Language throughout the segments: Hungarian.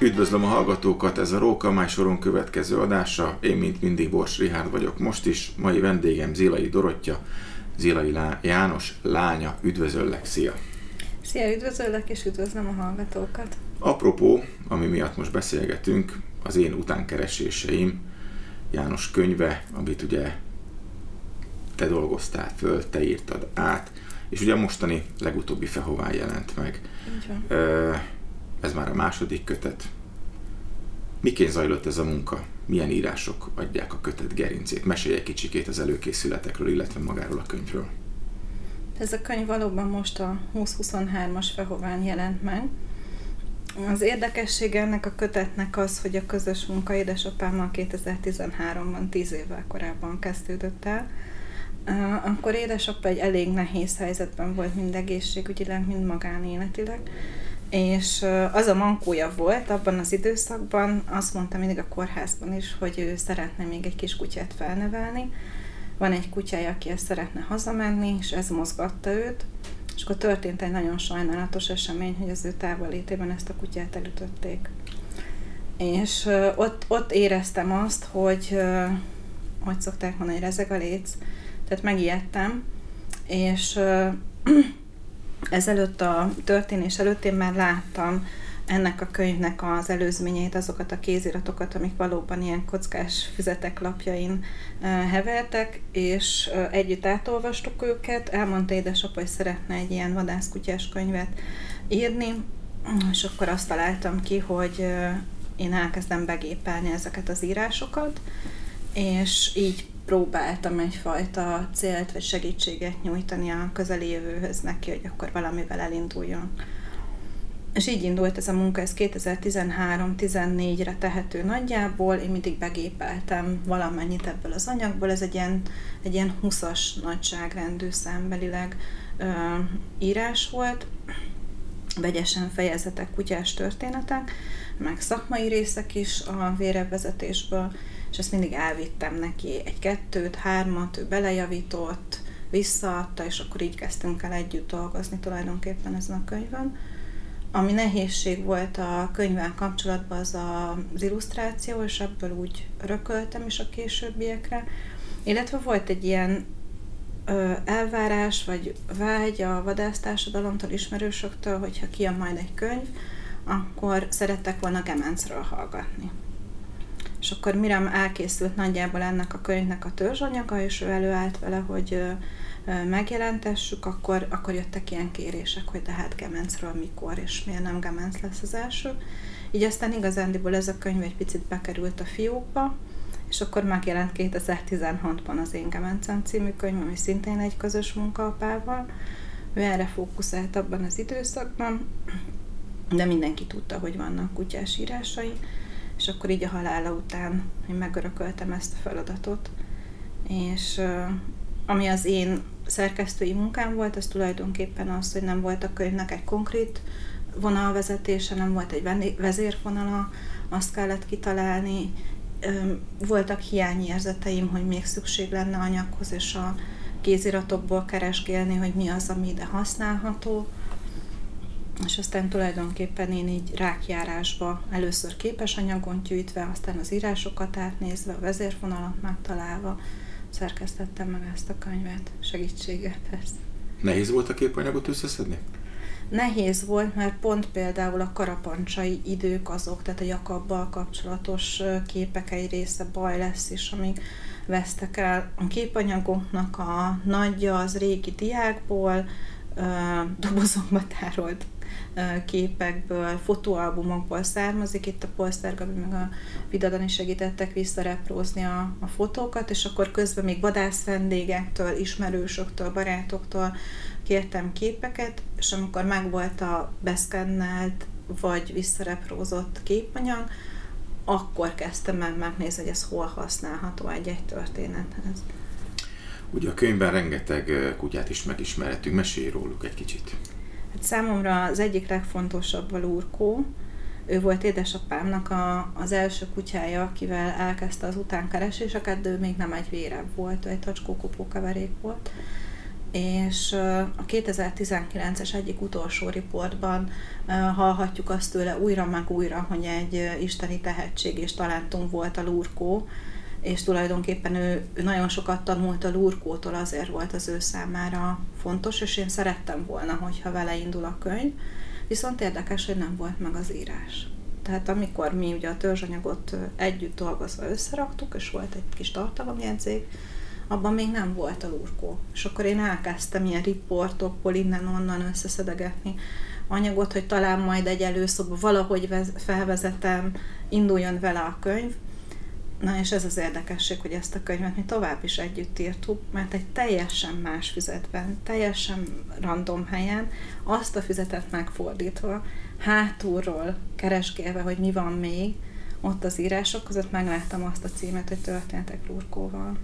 Üdvözlöm a hallgatókat, ez a Róka Máj soron következő adása. Én, mint mindig, Bors Rihárd vagyok most is. Mai vendégem Zilai Dorottya, Zilai Lá- János lánya. Üdvözöllek, szia! Szia, üdvözöllek és üdvözlöm a hallgatókat! Apropó, ami miatt most beszélgetünk, az én utánkereséseim, János könyve, amit ugye te dolgoztál föl, te írtad át, és ugye a mostani legutóbbi Fehován jelent meg. Így van. Ö, ez már a második kötet. Miként zajlott ez a munka? Milyen írások adják a kötet gerincét? Mesélj egy kicsikét az előkészületekről, illetve magáról a könyvről. Ez a könyv valóban most a 2023-as Fehován jelent meg. Az érdekessége ennek a kötetnek az, hogy a közös munka édesapámmal 2013-ban, 10 évvel korábban kezdődött el. Akkor édesapa egy elég nehéz helyzetben volt, mind egészségügyileg, mind magánéletileg. És az a mankója volt abban az időszakban, azt mondta mindig a kórházban is, hogy ő szeretne még egy kis kutyát felnevelni. Van egy kutyája, aki ezt szeretne hazamenni, és ez mozgatta őt. És akkor történt egy nagyon sajnálatos esemény, hogy az ő távollétében ezt a kutyát elütötték. És ott, ott éreztem azt, hogy, hogy szokták mondani, rezeg a léc, tehát megijedtem, és ezelőtt a történés előtt én már láttam ennek a könyvnek az előzményeit, azokat a kéziratokat, amik valóban ilyen kockás füzetek lapjain hevertek, és együtt átolvastuk őket. Elmondta édesapa, hogy szeretne egy ilyen vadászkutyás könyvet írni, és akkor azt találtam ki, hogy én elkezdem begépelni ezeket az írásokat, és így próbáltam egyfajta célt vagy segítséget nyújtani a közeli jövőhöz neki, hogy akkor valamivel elinduljon. És így indult ez a munka, ez 2013-14-re tehető nagyjából, én mindig begépeltem valamennyit ebből az anyagból, ez egy ilyen, egy ilyen 20-as nagyságrendű számbelileg ö, írás volt, vegyesen fejezetek, kutyás történetek, meg szakmai részek is a vérevezetésből, és ezt mindig elvittem neki egy kettőt, hármat, ő belejavított, visszaadta, és akkor így kezdtünk el együtt dolgozni tulajdonképpen ezen a könyvön. Ami nehézség volt a könyvvel kapcsolatban, az az illusztráció, és ebből úgy rököltem is a későbbiekre. Illetve volt egy ilyen elvárás, vagy vágy a vadásztársadalomtól, ismerősöktől, hogyha kijön majd egy könyv, akkor szerettek volna Gemencről hallgatni. És akkor mire elkészült nagyjából ennek a könyvnek a törzsanyaga, és ő előállt vele, hogy megjelentessük, akkor, akkor jöttek ilyen kérések, hogy de hát Gemencről mikor, és miért nem Gemenc lesz az első. Így aztán igazándiból ez a könyv egy picit bekerült a fiókba, és akkor megjelent 2016-ban az Én Gemencem című könyv, ami szintén egy közös munkaapával. Ő erre fókuszált abban az időszakban, de mindenki tudta, hogy vannak kutyás írásai, és akkor így a halála után én megörököltem ezt a feladatot, és ami az én szerkesztői munkám volt, az tulajdonképpen az, hogy nem volt a könyvnek egy konkrét vonalvezetése, nem volt egy vezérfonala, azt kellett kitalálni. Voltak hiányérzeteim, hogy még szükség lenne anyaghoz, és a kéziratokból keresgélni, hogy mi az, ami ide használható. És aztán tulajdonképpen én így rákjárásba először képes anyagon gyűjtve, aztán az írásokat átnézve, a vezérfonalat megtalálva, szerkesztettem meg ezt a könyvet, segítséget persze. Nehéz volt a képanyagot összeszedni? Nehéz volt, mert pont például a karapancsai idők azok, tehát a Jakabbal kapcsolatos képek egy része baj lesz is, amíg vesztek el. A képanyagoknak a nagyja az régi diákból, dobozokba tárolt képekből, fotóalbumokból származik. Itt a Polszter Gabi meg a Vidadani segítettek visszareprózni a, a fotókat, és akkor közben még vadász vendégektől, ismerősöktől, barátoktól kértem képeket, és amikor megvolt a beszkennelt vagy visszareprózott képanyag, akkor kezdtem meg megnézni, hogy ez hol használható egy-egy történethez. Ugye a könyvben rengeteg kutyát is megismerhetünk, mesélj róluk egy kicsit. Hát számomra az egyik legfontosabb a lurkó. Ő volt édesapámnak a, az első kutyája, akivel elkezdte az utánkereséseket, de ő még nem egy vérebb volt, ő egy tacskókopó keverék volt. és a 2019-es egyik utolsó riportban hallhatjuk azt tőle újra meg újra, hogy egy isteni tehetség és talentum volt a Lurkó, és tulajdonképpen ő, nagyon sokat tanult a Lurkótól, azért volt az ő számára fontos, és én szerettem volna, hogyha vele indul a könyv, viszont érdekes, hogy nem volt meg az írás. Tehát amikor mi ugye a törzsanyagot együtt dolgozva összeraktuk, és volt egy kis tartalomjegyzék, abban még nem volt a lurkó. És akkor én elkezdtem ilyen riportokból innen-onnan összeszedegetni anyagot, hogy talán majd egy előszoba valahogy felvezetem, induljon vele a könyv. Na és ez az érdekesség, hogy ezt a könyvet mi tovább is együtt írtuk, mert egy teljesen más füzetben, teljesen random helyen, azt a füzetet megfordítva, hátulról keresgélve, hogy mi van még, ott az írások között megláttam azt a címet, hogy történetek Lurkóval.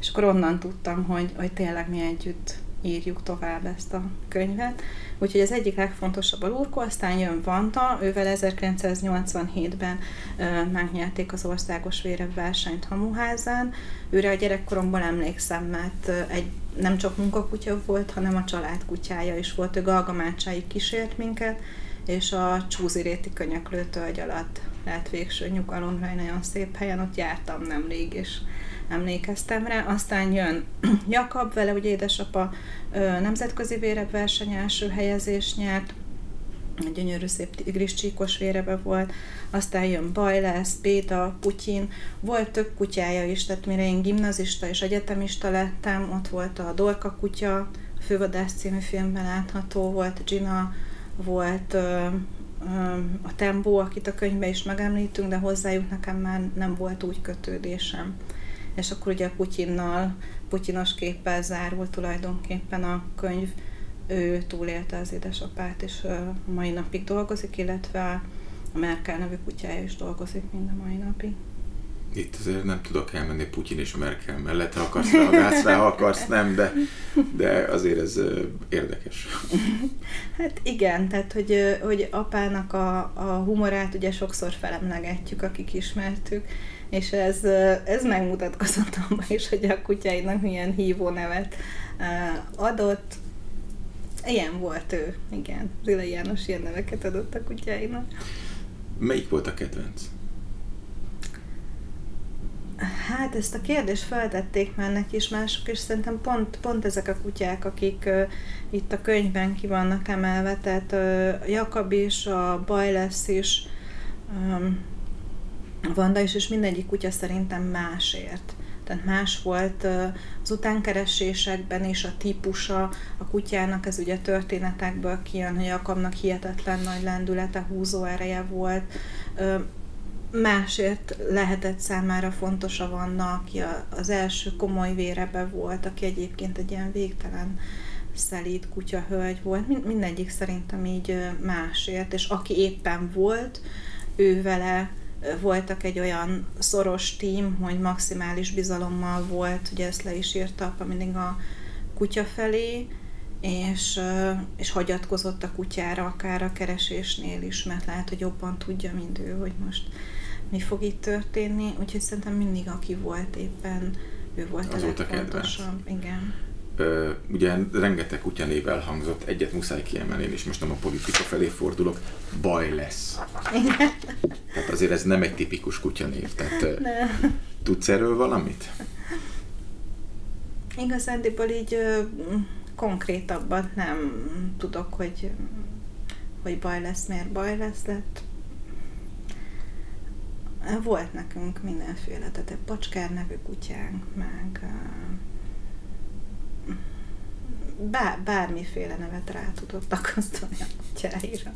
És akkor onnan tudtam, hogy, hogy tényleg mi együtt írjuk tovább ezt a könyvet. Úgyhogy az egyik legfontosabb a Lurko, aztán jön Vanta, ővel 1987-ben megnyerték az országos vérebb versenyt Hamuházán. Őre a gyerekkoromban emlékszem, mert egy nem csak munkakutya volt, hanem a család kutyája is volt. Ő Galgamácsáig kísért minket, és a Csúziréti könyöklő tölgy alatt lehet végső nyugalomra, egy nagyon szép helyen, ott jártam nemrég, és emlékeztem rá. Aztán jön Jakab, vele ugye édesapa nemzetközi vérebb verseny első helyezés nyert, gyönyörű szép tigris csíkos vérebe volt, aztán jön Bajlász, Béta, Putyin, volt több kutyája is, tehát mire én gimnazista és egyetemista lettem, ott volt a Dorka kutya, Fővadász című filmben látható, volt Gina, volt ö, ö, a Tembo, akit a könyvben is megemlítünk, de hozzájuk nekem már nem volt úgy kötődésem és akkor ugye Putyinnal, Putyinos képpel zárult tulajdonképpen a könyv, ő túlélte az édesapát, és a mai napig dolgozik, illetve a Merkel nevű kutyája is dolgozik mind a mai napig. Itt azért nem tudok elmenni Putyin és Merkel mellett, ha akarsz reagálsz rá, ha akarsz nem, de, de azért ez érdekes. Hát igen, tehát hogy, hogy apának a, a humorát ugye sokszor felemlegetjük, akik ismertük, és ez, ez megmutatkozott abban is, hogy a kutyáinak milyen hívó nevet adott. Ilyen volt ő, igen. Zila János ilyen neveket adott a kutyáinak. Melyik volt a kedvenc? Hát ezt a kérdést feltették már neki is mások, és szerintem pont, pont ezek a kutyák, akik uh, itt a könyvben ki vannak emelve, tehát uh, Jakab is, a Bajlesz is, um, Vanda is, és mindegyik kutya szerintem másért. Tehát más volt az utánkeresésekben is a típusa a kutyának, ez ugye történetekből kijön, hogy Jakabnak hihetetlen nagy lendülete, húzó ereje volt. Másért lehetett számára fontos a Vanna, aki az első komoly vérebe volt, aki egyébként egy ilyen végtelen szelíd kutyahölgy volt. Mindegyik szerintem így másért, és aki éppen volt, ő vele voltak egy olyan szoros tím, hogy maximális bizalommal volt, ugye ezt le is írta apa mindig a kutya felé, és, és hagyatkozott a kutyára, akár a keresésnél is, mert lehet, hogy jobban tudja, mint ő, hogy most mi fog itt történni, úgyhogy szerintem mindig, aki volt éppen, ő volt Az a legfontosabb. Igen ugye rengeteg kutyanév elhangzott, egyet muszáj kiemelni, és most nem a politika felé fordulok, baj lesz. Tehát azért ez nem egy tipikus kutyanév, tehát ne. tudsz erről valamit? Igazándiból így ö, konkrétabban nem tudok, hogy, hogy baj lesz, miért baj lesz lett. Volt nekünk mindenféle, tehát egy pacskár nevű kutyánk, meg bár, bármiféle nevet rá tudott akasztani a kutyáira.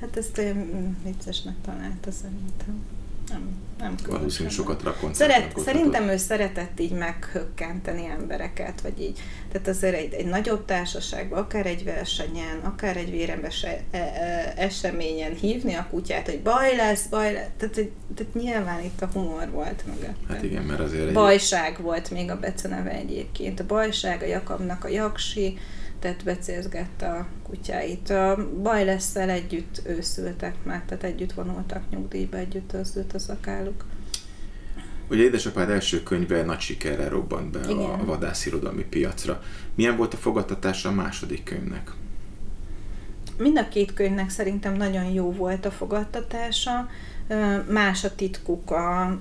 Hát ezt olyan viccesnek találta szerintem. Nem, nem Valószínűleg sokat rakon. Szeret, szerintem ő szeretett így meghökkenteni embereket, vagy így. Tehát azért egy, egy nagyobb társaságban, akár egy versenyen, akár egy vérembes e, e, eseményen hívni a kutyát, hogy baj lesz, baj lesz. Tehát, hogy, tehát nyilván itt a humor volt meg. Hát igen, mert azért egy... Bajság volt még a beceneve egyébként. A bajság, a Jakabnak a jaksi, tehát becézgette a kutyáit. A baj lesz el együtt őszültek meg, tehát együtt vonultak nyugdíjba, együtt őszült a szakáluk. Ugye édesapád első könyve nagy sikerrel robbant be Igen. a vadászirodalmi piacra. Milyen volt a fogadtatása a második könyvnek? Mind a két könyvnek szerintem nagyon jó volt a fogadtatása. Más a titkuk a, a,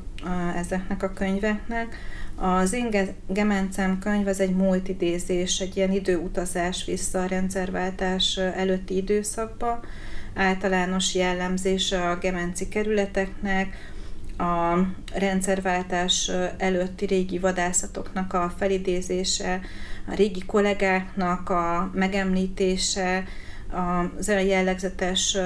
ezeknek a könyveknek. Az Inge Gemencem könyv az egy multidézés, egy ilyen időutazás vissza a rendszerváltás előtti időszakba. Általános jellemzése a gemenci kerületeknek, a rendszerváltás előtti régi vadászatoknak a felidézése, a régi kollégáknak a megemlítése, az olyan jellegzetes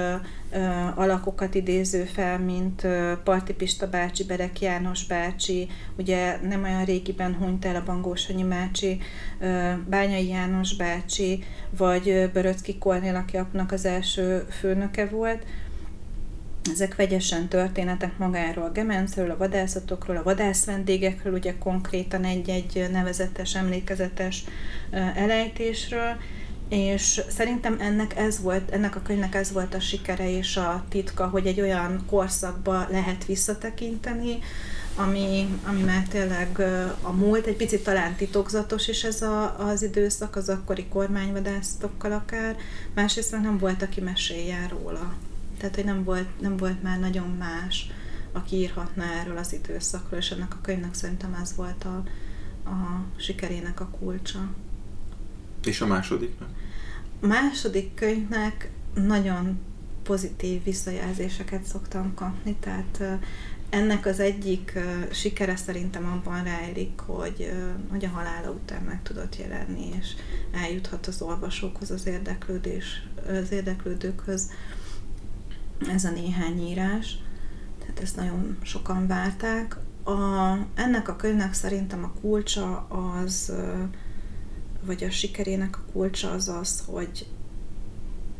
alakokat idéző fel, mint Parti Pista bácsi, Berek János bácsi, ugye nem olyan régiben hunyt el a Bangósonyi bácsi, Bányai János bácsi, vagy Böröcki Kornél, aki apnak az első főnöke volt, ezek vegyesen történetek magáról, a gemencről, a vadászatokról, a vadászvendégekről, ugye konkrétan egy-egy nevezetes, emlékezetes elejtésről, és szerintem ennek ez volt, ennek a könyvnek ez volt a sikere és a titka, hogy egy olyan korszakba lehet visszatekinteni, ami, ami már tényleg a múlt, egy picit talán titokzatos is ez a, az időszak, az akkori kormányvadászatokkal akár, másrészt nem volt, aki meséljen róla. Tehát, hogy nem volt, nem volt már nagyon más, aki írhatna erről az időszakról, és ennek a könyvnek szerintem ez volt a, a sikerének a kulcsa. És a másodiknak? A második könyvnek nagyon pozitív visszajelzéseket szoktam kapni, tehát ennek az egyik sikere szerintem abban rejlik, hogy, hogy a halála után meg tudott jelenni, és eljuthat az olvasókhoz, az, érdeklődés, az érdeklődőkhöz ez a néhány írás. Tehát ezt nagyon sokan várták. A, ennek a könyvnek szerintem a kulcsa az, vagy a sikerének a kulcsa az az, hogy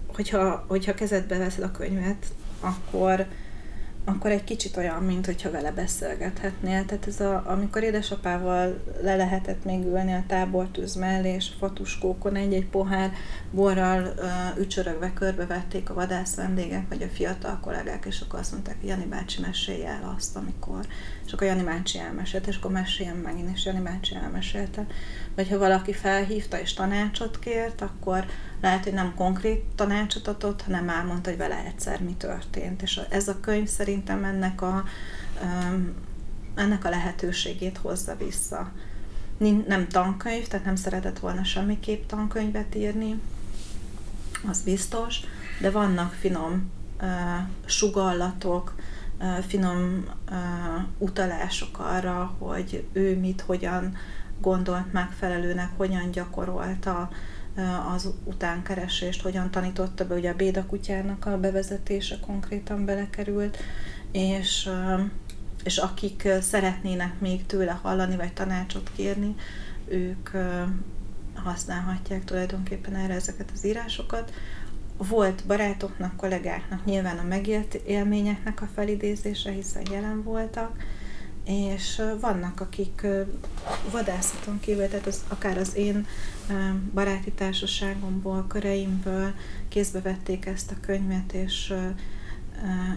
hogyha, hogyha kezedbe veszed a könyvet, akkor, akkor egy kicsit olyan, mint hogyha vele beszélgethetnél. Tehát ez a, amikor édesapával le lehetett még ülni a tábortűz mellé, és fatuskókon egy-egy pohár borral ücsörögve körbevették a vadász vendégek, vagy a fiatal kollégák, és akkor azt mondták, hogy Jani bácsi mesélje el azt, amikor. És akkor Jani bácsi elmesélte, és akkor meséljem megint, és Jani bácsi elmesélte. Vagy ha valaki felhívta és tanácsot kért, akkor lehet, hogy nem konkrét tanácsot adott, hanem elmondta, hogy vele egyszer mi történt. És ez a könyv szerintem ennek a, ennek a lehetőségét hozza vissza. Nem tankönyv, tehát nem szeretett volna semmiképp tankönyvet írni, az biztos, de vannak finom uh, sugallatok, uh, finom uh, utalások arra, hogy ő mit, hogyan gondolt megfelelőnek, hogyan gyakorolta az utánkeresést, hogyan tanította be, ugye a Béda kutyának a bevezetése konkrétan belekerült, és, és akik szeretnének még tőle hallani, vagy tanácsot kérni, ők használhatják tulajdonképpen erre ezeket az írásokat. Volt barátoknak, kollégáknak nyilván a megélt élményeknek a felidézése, hiszen jelen voltak, és vannak, akik vadászaton kívül, tehát az, akár az én baráti társaságomból, köreimből kézbe vették ezt a könyvet, és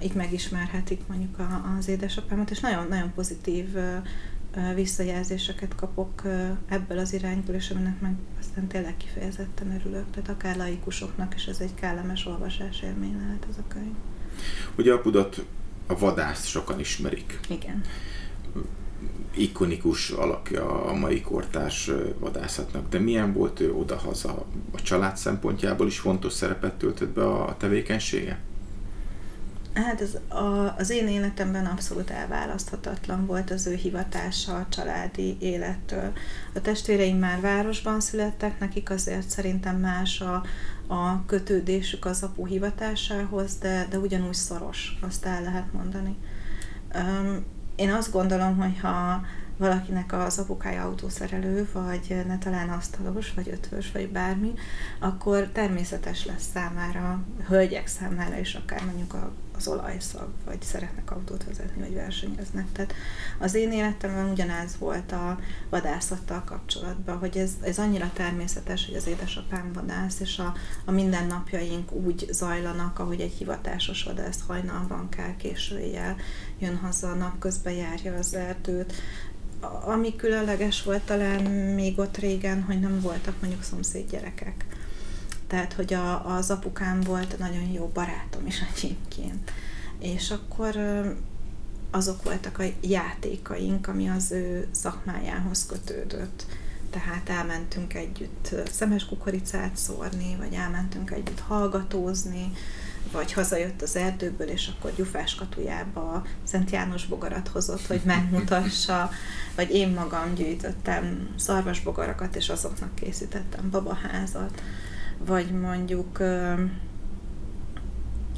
így megismerhetik mondjuk az édesapámat, és nagyon-nagyon pozitív visszajelzéseket kapok ebből az irányból, és aminek meg aztán tényleg kifejezetten örülök. Tehát akár laikusoknak is ez egy kellemes olvasás élmény lehet ez a könyv. Ugye apudat a vadász sokan ismerik. Igen ikonikus alakja a mai kortárs vadászatnak, de milyen volt ő odahaza? A család szempontjából is fontos szerepet töltött be a tevékenysége? Hát ez a, az én életemben abszolút elválaszthatatlan volt az ő hivatása a családi élettől. A testvéreim már városban születtek, nekik azért szerintem más a, a kötődésük az apu hivatásához, de, de ugyanúgy szoros, azt el lehet mondani. Um, én azt gondolom, hogy ha valakinek az apukája autószerelő, vagy ne talán asztalos, vagy ötvös, vagy bármi, akkor természetes lesz számára, hölgyek számára is akár mondjuk a az olajszag, vagy szeretnek autót vezetni, vagy versenyeznek. Tehát az én életemben ugyanez volt a vadászattal kapcsolatban, hogy ez, ez annyira természetes, hogy az édesapám vadász, és a, a mindennapjaink úgy zajlanak, ahogy egy hivatásos vadász hajnalban kell, késő éjjel jön haza, napközben járja az erdőt, ami különleges volt talán még ott régen, hogy nem voltak mondjuk szomszéd gyerekek tehát, hogy a, az apukám volt nagyon jó barátom is egyébként. És akkor azok voltak a játékaink, ami az ő szakmájához kötődött. Tehát elmentünk együtt szemes kukoricát szórni, vagy elmentünk együtt hallgatózni, vagy hazajött az erdőből, és akkor gyufás katujába Szent János bogarat hozott, hogy megmutassa, vagy én magam gyűjtöttem szarvasbogarakat, és azoknak készítettem babaházat vagy mondjuk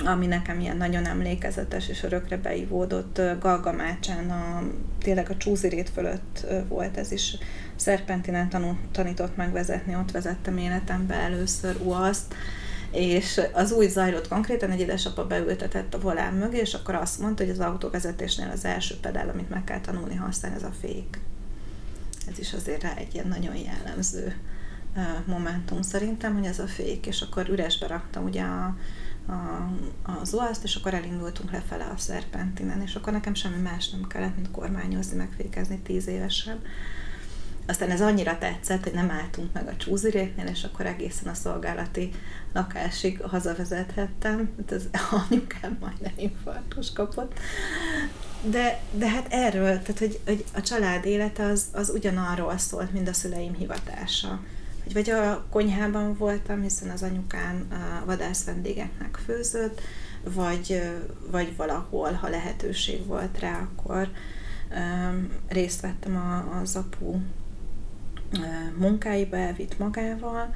ami nekem ilyen nagyon emlékezetes és örökre beivódott Galgamácsán, a, tényleg a csúzirét fölött volt ez is. Szerpentinen tanult, tanított megvezetni, ott vezettem életembe először uaszt, és az úgy zajlott konkrétan, egy édesapa beültetett a volán mögé, és akkor azt mondta, hogy az autóvezetésnél az első pedál, amit meg kell tanulni használni, ez a fék. Ez is azért rá egy ilyen nagyon jellemző momentum szerintem, hogy ez a fék, és akkor üresbe raktam ugye a, a, az oaszt, és akkor elindultunk lefele a szerpentinen, és akkor nekem semmi más nem kellett, mint kormányozni, megfékezni tíz évesebb. Aztán ez annyira tetszett, hogy nem álltunk meg a csúziréknél, és akkor egészen a szolgálati lakásig hazavezethettem. Hát az anyukám majdnem infarktus kapott. De, de hát erről, tehát hogy, hogy a család élete az, az ugyanarról szólt, mint a szüleim hivatása hogy vagy a konyhában voltam, hiszen az anyukám a vadász vendégeknek főzött, vagy, vagy valahol, ha lehetőség volt rá, akkor um, részt vettem a, az apu munkáiba, elvitt magával,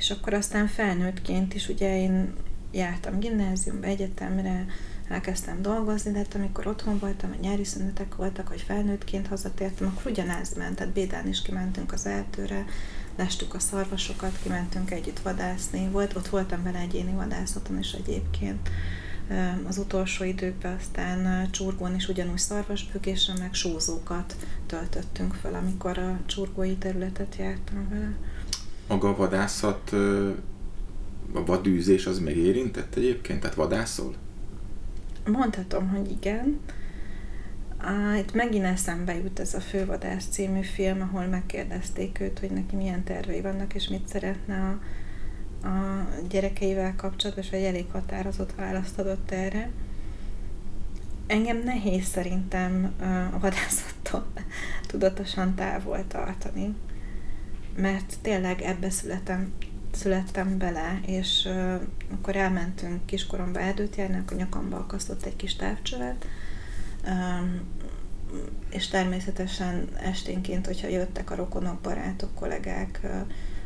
és akkor aztán felnőttként is, ugye én jártam gimnáziumba, egyetemre, elkezdtem dolgozni, de hát amikor otthon voltam, a nyári szünetek voltak, vagy felnőttként hazatértem, akkor ugyanez ment, tehát Bédán is kimentünk az erdőre, lestük a szarvasokat, kimentünk együtt vadászni, volt, ott voltam vele egyéni vadászaton is egyébként, az utolsó időkben aztán csurgón is ugyanúgy szarvasbőgésre, meg sózókat töltöttünk fel, amikor a csurgói területet jártam vele. Maga a vadászat, a vadűzés az megérintett egyébként? Tehát vadászol? Mondhatom, hogy igen. Á, itt megint eszembe jut ez a Fővadász című film, ahol megkérdezték őt, hogy neki milyen tervei vannak, és mit szeretne a, a gyerekeivel kapcsolatban, és egy elég határozott választ adott erre. Engem nehéz szerintem a vadászattól tudatosan távol tartani, mert tényleg ebbe születem, születtem bele, és uh, akkor elmentünk kiskoromba erdőt járni, akkor nyakamba akasztott egy kis távcsövet, és természetesen esténként, hogyha jöttek a rokonok, barátok, kollégák,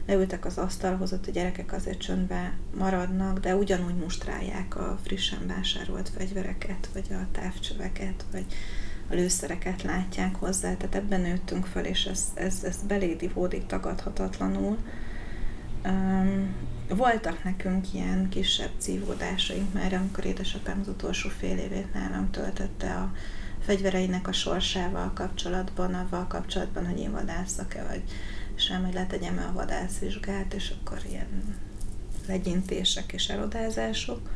leültek az asztalhoz, ott a gyerekek azért csöndbe maradnak, de ugyanúgy mustrálják a frissen vásárolt fegyvereket, vagy a távcsöveket, vagy a lőszereket látják hozzá, tehát ebben nőttünk föl, és ez, ez, ez belédi hódik tagadhatatlanul. Um, voltak nekünk ilyen kisebb cívódásaink, mert amikor édesapám az utolsó fél évét nálam töltötte a fegyvereinek a sorsával kapcsolatban, avval kapcsolatban, hogy én vadászak-e, vagy sem, hogy letegyem-e a vadászvizsgát, és akkor ilyen legyintések és erodázások.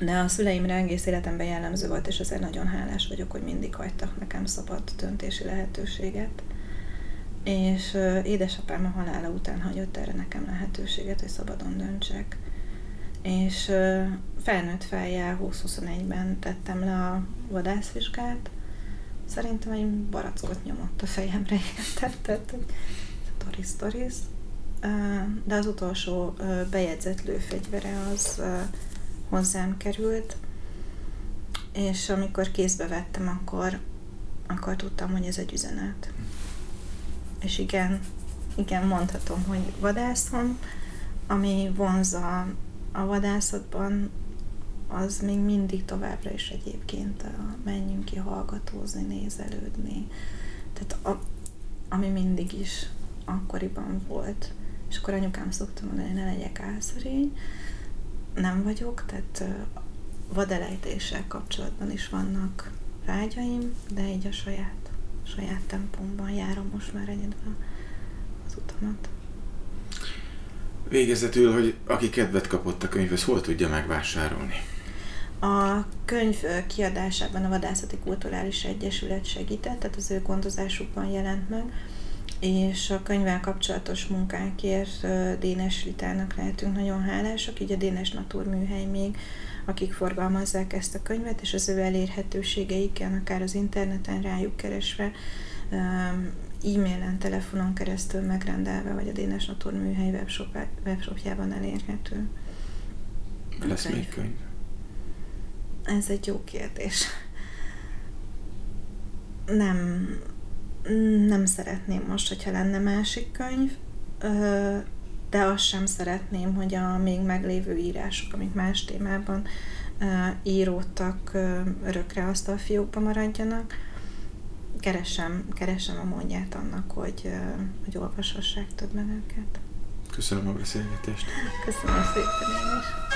De a szüleimre egész életemben jellemző volt, és ezért nagyon hálás vagyok, hogy mindig hagytak nekem szabad döntési lehetőséget és édesapám a halála után hagyott erre nekem lehetőséget, hogy szabadon döntsek. És felnőtt fejjel 20-21-ben tettem le a vadászvizsgát. Szerintem egy barackot nyomott a fejemre, érted? Toris, Toris. De az utolsó bejegyzett lőfegyvere az hozzám került, és amikor kézbe vettem, akkor, akkor tudtam, hogy ez egy üzenet és igen, igen, mondhatom, hogy vadászom, ami vonza a vadászatban, az még mindig továbbra is egyébként a menjünk ki hallgatózni, nézelődni. Tehát a, ami mindig is akkoriban volt. És akkor anyukám szokta mondani, ne legyek álszerény. Nem vagyok, tehát vadelejtéssel kapcsolatban is vannak vágyaim, de így a saját, saját tempomban járom most már egyedül az utamat. Végezetül, hogy aki kedvet kapott a könyvhez, hol tudja megvásárolni? A könyv kiadásában a Vadászati Kulturális Egyesület segített, tehát az ő gondozásukban jelent meg, és a könyvvel kapcsolatos munkánkért Dénes Ritának lehetünk nagyon hálásak, így a Dénes Natur műhely még, akik forgalmazzák ezt a könyvet, és az ő elérhetőségeikkel, akár az interneten rájuk keresve, e-mailen, telefonon keresztül megrendelve, vagy a Dénes Natur műhely webshop, webshopjában elérhető. Lesz még könyv? Ez egy jó kérdés. Nem, nem szeretném most, hogyha lenne másik könyv, de azt sem szeretném, hogy a még meglévő írások, amik más témában íródtak, örökre azt a fiókba maradjanak. Keresem, keresem a módját annak, hogy, hogy olvashassák többen őket. Köszönöm a beszélgetést. Köszönöm szépen én is.